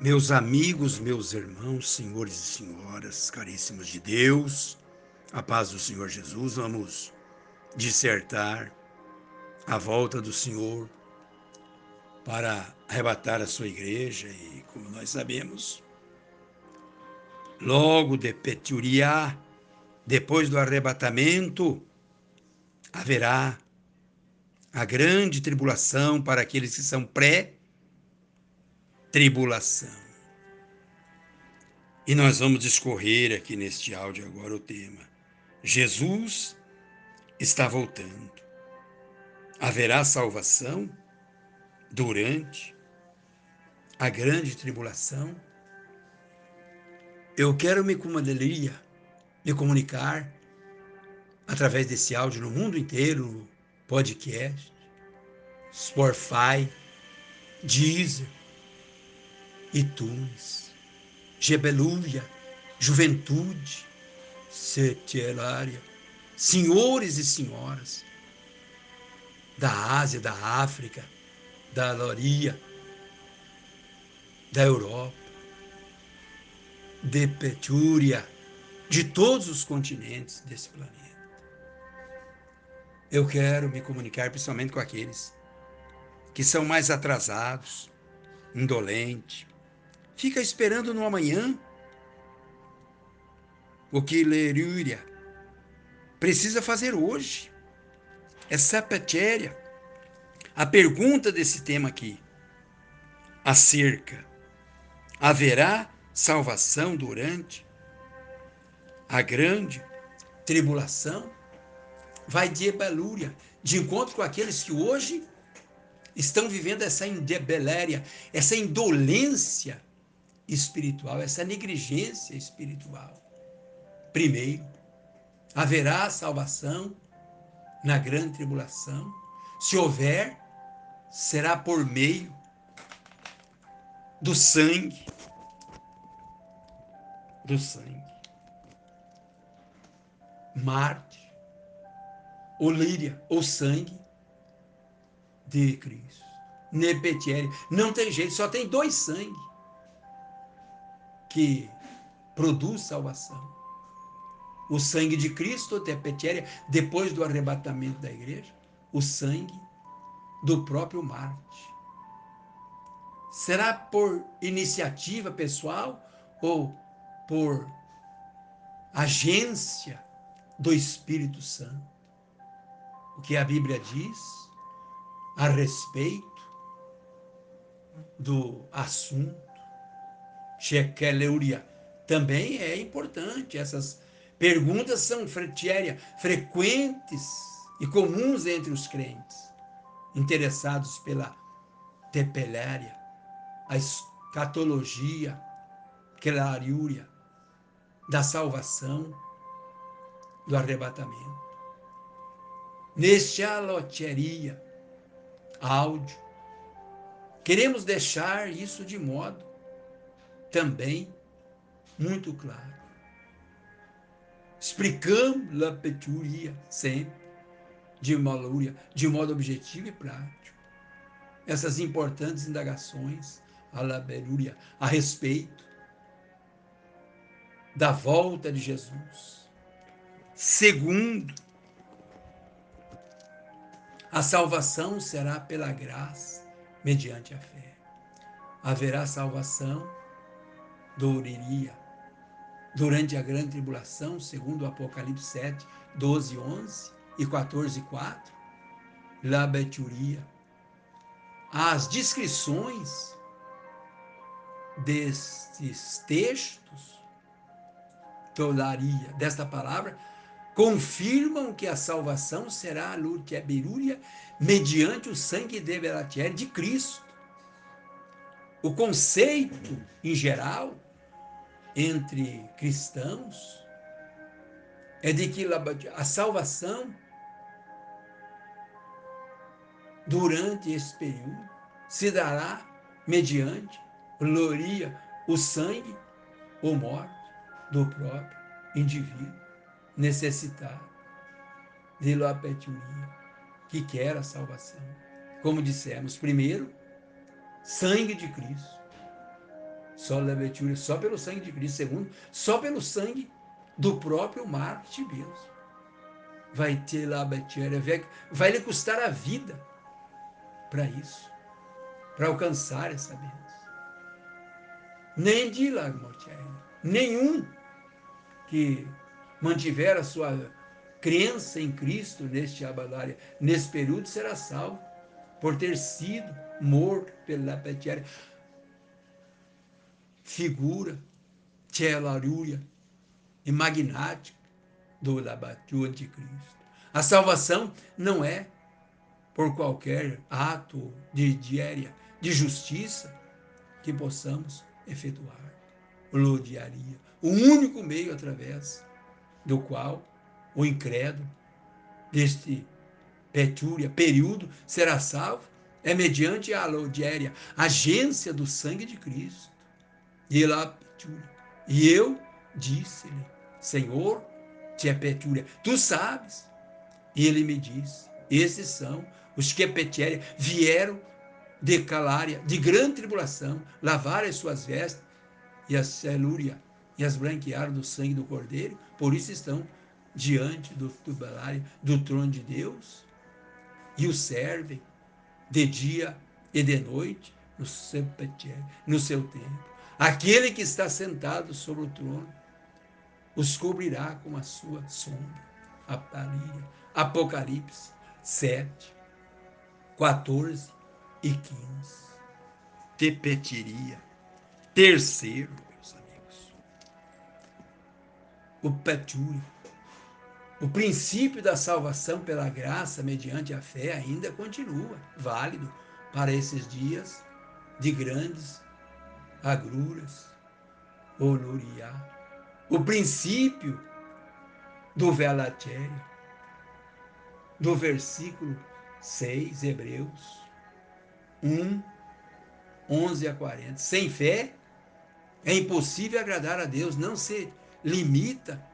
Meus amigos, meus irmãos, senhores e senhoras, caríssimos de Deus, a paz do Senhor Jesus, vamos dissertar a volta do Senhor para arrebatar a sua igreja e, como nós sabemos, logo de Peturiá, depois do arrebatamento, haverá a grande tribulação para aqueles que são pré-tribulação. E nós vamos discorrer aqui neste áudio agora o tema. Jesus está voltando. Haverá salvação durante a grande tribulação? Eu quero me comandaria, me comunicar através desse áudio no mundo inteiro, podcast, Spotify, Deezer, iTunes, Gebeluia, Juventude, Setielaria, senhores e senhoras da Ásia, da África, da Loria, da Europa, de Petúria, de todos os continentes desse planeta. Eu quero me comunicar principalmente com aqueles que são mais atrasados, indolentes, fica esperando no amanhã o que Lerúria precisa fazer hoje. Essa petéria. A pergunta desse tema aqui, acerca, haverá salvação durante a grande tribulação? vai de ebelúria, de encontro com aqueles que hoje estão vivendo essa indebeléria, essa indolência espiritual, essa negligência espiritual. Primeiro, haverá salvação na grande tribulação. Se houver, será por meio do sangue. Do sangue. Marte ou líria, ou sangue de Cristo. Nepetiere. Não tem jeito, só tem dois sangue que produz salvação. O sangue de Cristo, Nepetiere, depois do arrebatamento da igreja, o sangue do próprio Marte. Será por iniciativa pessoal ou por agência do Espírito Santo? o que a Bíblia diz a respeito do assunto. Shekeleuria também é importante. Essas perguntas são frequentes e comuns entre os crentes, interessados pela tepeléria, a escatologia, clariúria, da salvação, do arrebatamento neste aloteria áudio. Queremos deixar isso de modo também muito claro. Explicamos a peturia sempre, de malúria, de modo objetivo e prático. Essas importantes indagações a laberúria a respeito da volta de Jesus. Segundo, a salvação será pela graça, mediante a fé. Haverá salvação, doureria, durante a grande tribulação, segundo Apocalipse 7, 12, 11 e 14, 4. Labeturia. As descrições destes textos, tolaria, desta palavra, confirmam que a salvação será a berúria mediante o sangue de Belatier de Cristo. O conceito, em geral, entre cristãos, é de que a salvação, durante esse período, se dará mediante gloria, o sangue ou morte do próprio indivíduo necessitado de Loapeturia, que quer a salvação. Como dissemos, primeiro, sangue de Cristo. Só betúria, só pelo sangue de Cristo. Segundo, só pelo sangue do próprio Marcos Deus. Vai ter lá vai lhe custar a vida para isso, para alcançar essa bênção. Nem de lá, nenhum que mantiver a sua crença em Cristo neste abalária, nesse período, será salvo por ter sido morto pela petiária. Figura, telaruia e magnática do, do anticristo. A salvação não é por qualquer ato de diária, de justiça que possamos efetuar. Lodiaria, o único meio através do qual o incrédulo deste petúria, período, será salvo, é mediante a lodiéria, agência do sangue de Cristo. E petúria. E eu disse-lhe, Senhor, te petúria, tu sabes. E ele me disse, esses são os que vieram de calária, de grande tribulação, lavaram as suas vestes e a celúria e as branquearam do sangue do cordeiro, por isso estão diante do, do, do trono de Deus e o servem de dia e de noite no seu, no seu tempo. Aquele que está sentado sobre o trono os cobrirá com a sua sombra. Apocalipse 7, 14 e 15. Tepetiria. Terceiro, meus amigos. O petúrio o princípio da salvação pela graça mediante a fé ainda continua válido para esses dias de grandes agruras, oloriá. O princípio do velatério, do versículo 6, Hebreus 1, 11 a 40. Sem fé é impossível agradar a Deus, não se limita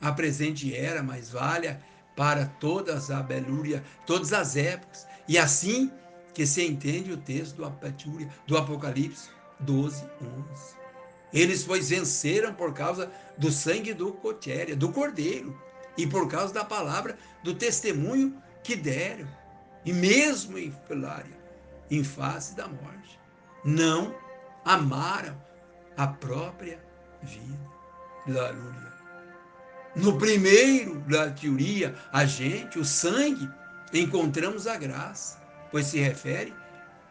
a presente era, mas valha para todas a belúria, todas as épocas. E assim que se entende o texto do, do Apocalipse 12, 11. Eles, pois, venceram por causa do sangue do cotéria, do cordeiro, e por causa da palavra do testemunho que deram, e mesmo em Filária, em face da morte, não amaram a própria vida. Aleluia. No primeiro da teoria, a gente, o sangue, encontramos a graça, pois se refere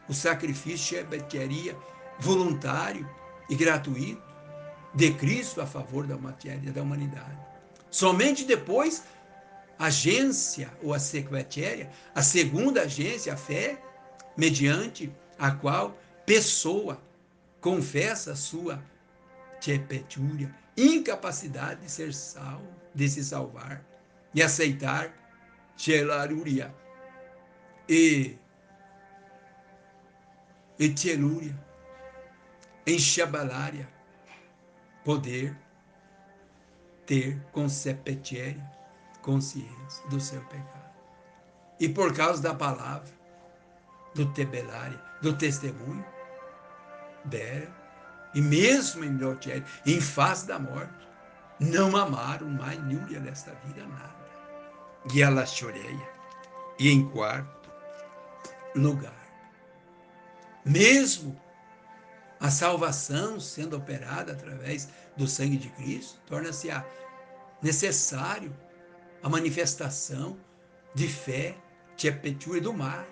o sacrifício shebeteria voluntário e gratuito de Cristo a favor da matéria da humanidade. Somente depois, a agência ou a secretária, a segunda agência, a fé, mediante a qual pessoa confessa sua tepetúria incapacidade de ser salvo, de se salvar e aceitar Telaruria e e Telúria, enxabalária, poder ter concepetiere, consciência do seu pecado. E por causa da palavra, do tebelária, do testemunho, deram e mesmo em Lotiel, em face da morte, não amaram mais Núria desta vida nada. E ela choreia. E em quarto lugar, mesmo a salvação sendo operada através do sangue de Cristo, torna-se necessário a manifestação de fé, de apertura do mar,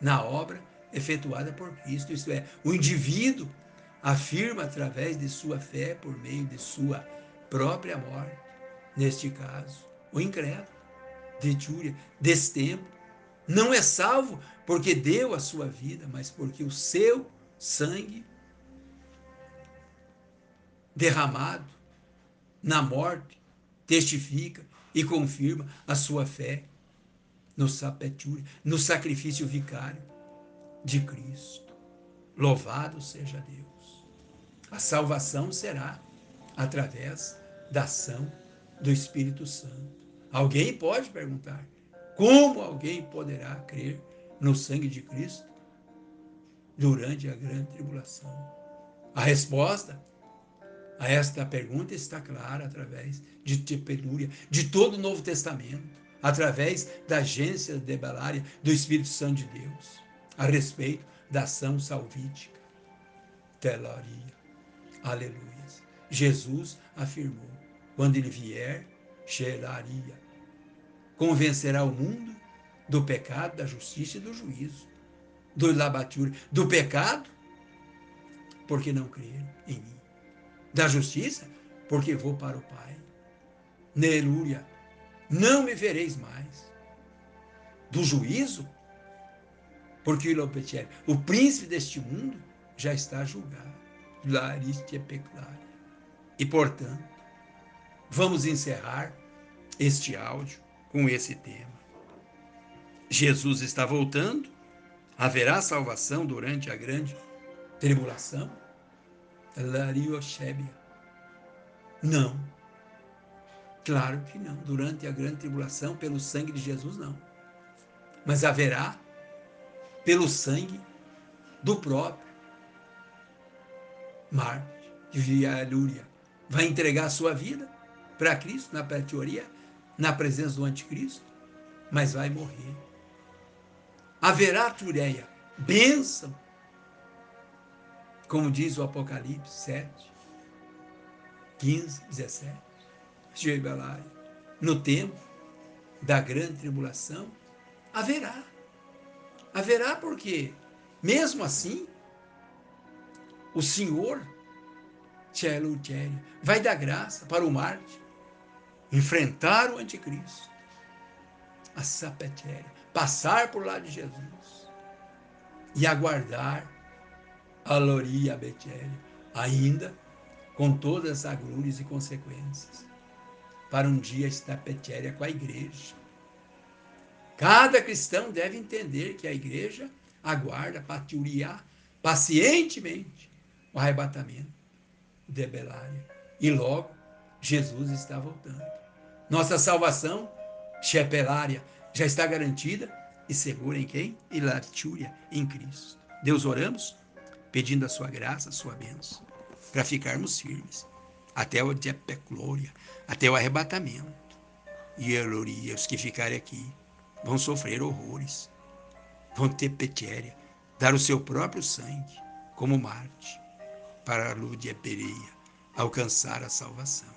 na obra efetuada por Cristo. Isto é, o indivíduo afirma através de sua fé, por meio de sua própria morte, neste caso, o incrédulo, de Júlia, desse tempo, não é salvo porque deu a sua vida, mas porque o seu sangue derramado na morte testifica e confirma a sua fé no sapetúria, no sacrifício vicário de Cristo. Louvado seja Deus. A salvação será através da ação do Espírito Santo. Alguém pode perguntar: como alguém poderá crer no sangue de Cristo durante a grande tribulação? A resposta a esta pergunta está clara através de Tepelúria, de todo o Novo Testamento, através da agência de Belária do Espírito Santo de Deus, a respeito da ação salvítica. Telaria. Aleluia. Jesus afirmou: quando ele vier, cheiraria. Convencerá o mundo do pecado, da justiça e do juízo. Do labature, do pecado, porque não creram em mim da justiça, porque vou para o Pai. Nerúria, não me vereis mais. Do juízo, porque o príncipe deste mundo já está julgado. Lariste peclária. E, portanto, vamos encerrar este áudio com esse tema. Jesus está voltando, haverá salvação durante a grande tribulação? Larioshebia. Não. Claro que não. Durante a grande tribulação, pelo sangue de Jesus, não. Mas haverá pelo sangue do próprio Marte, de Lúria. Vai entregar a sua vida para Cristo, na teoria, na presença do anticristo, mas vai morrer. Haverá, Tureia, bênção como diz o Apocalipse 7, 15, 17. Sheibelai, no tempo da grande tribulação, haverá. Haverá porque, mesmo assim, o Senhor, Tchelo vai dar graça para o Marte enfrentar o anticristo, a sapetéria, passar por lá de Jesus e aguardar a Loria Betelho, ainda com todas as agruras e consequências, para um dia estar Petéria com a igreja. Cada cristão deve entender que a igreja aguarda paturiar pacientemente o arrebatamento de Belária. E logo Jesus está voltando. Nossa salvação, Shepelária, já está garantida e segura em quem? Em Latúria, em Cristo. Deus oramos pedindo a sua graça, a sua bênção, para ficarmos firmes até o dia glória, até o arrebatamento. E Eloria, os que ficarem aqui, vão sofrer horrores, vão ter petéria, dar o seu próprio sangue como Marte para a de Pereia alcançar a salvação.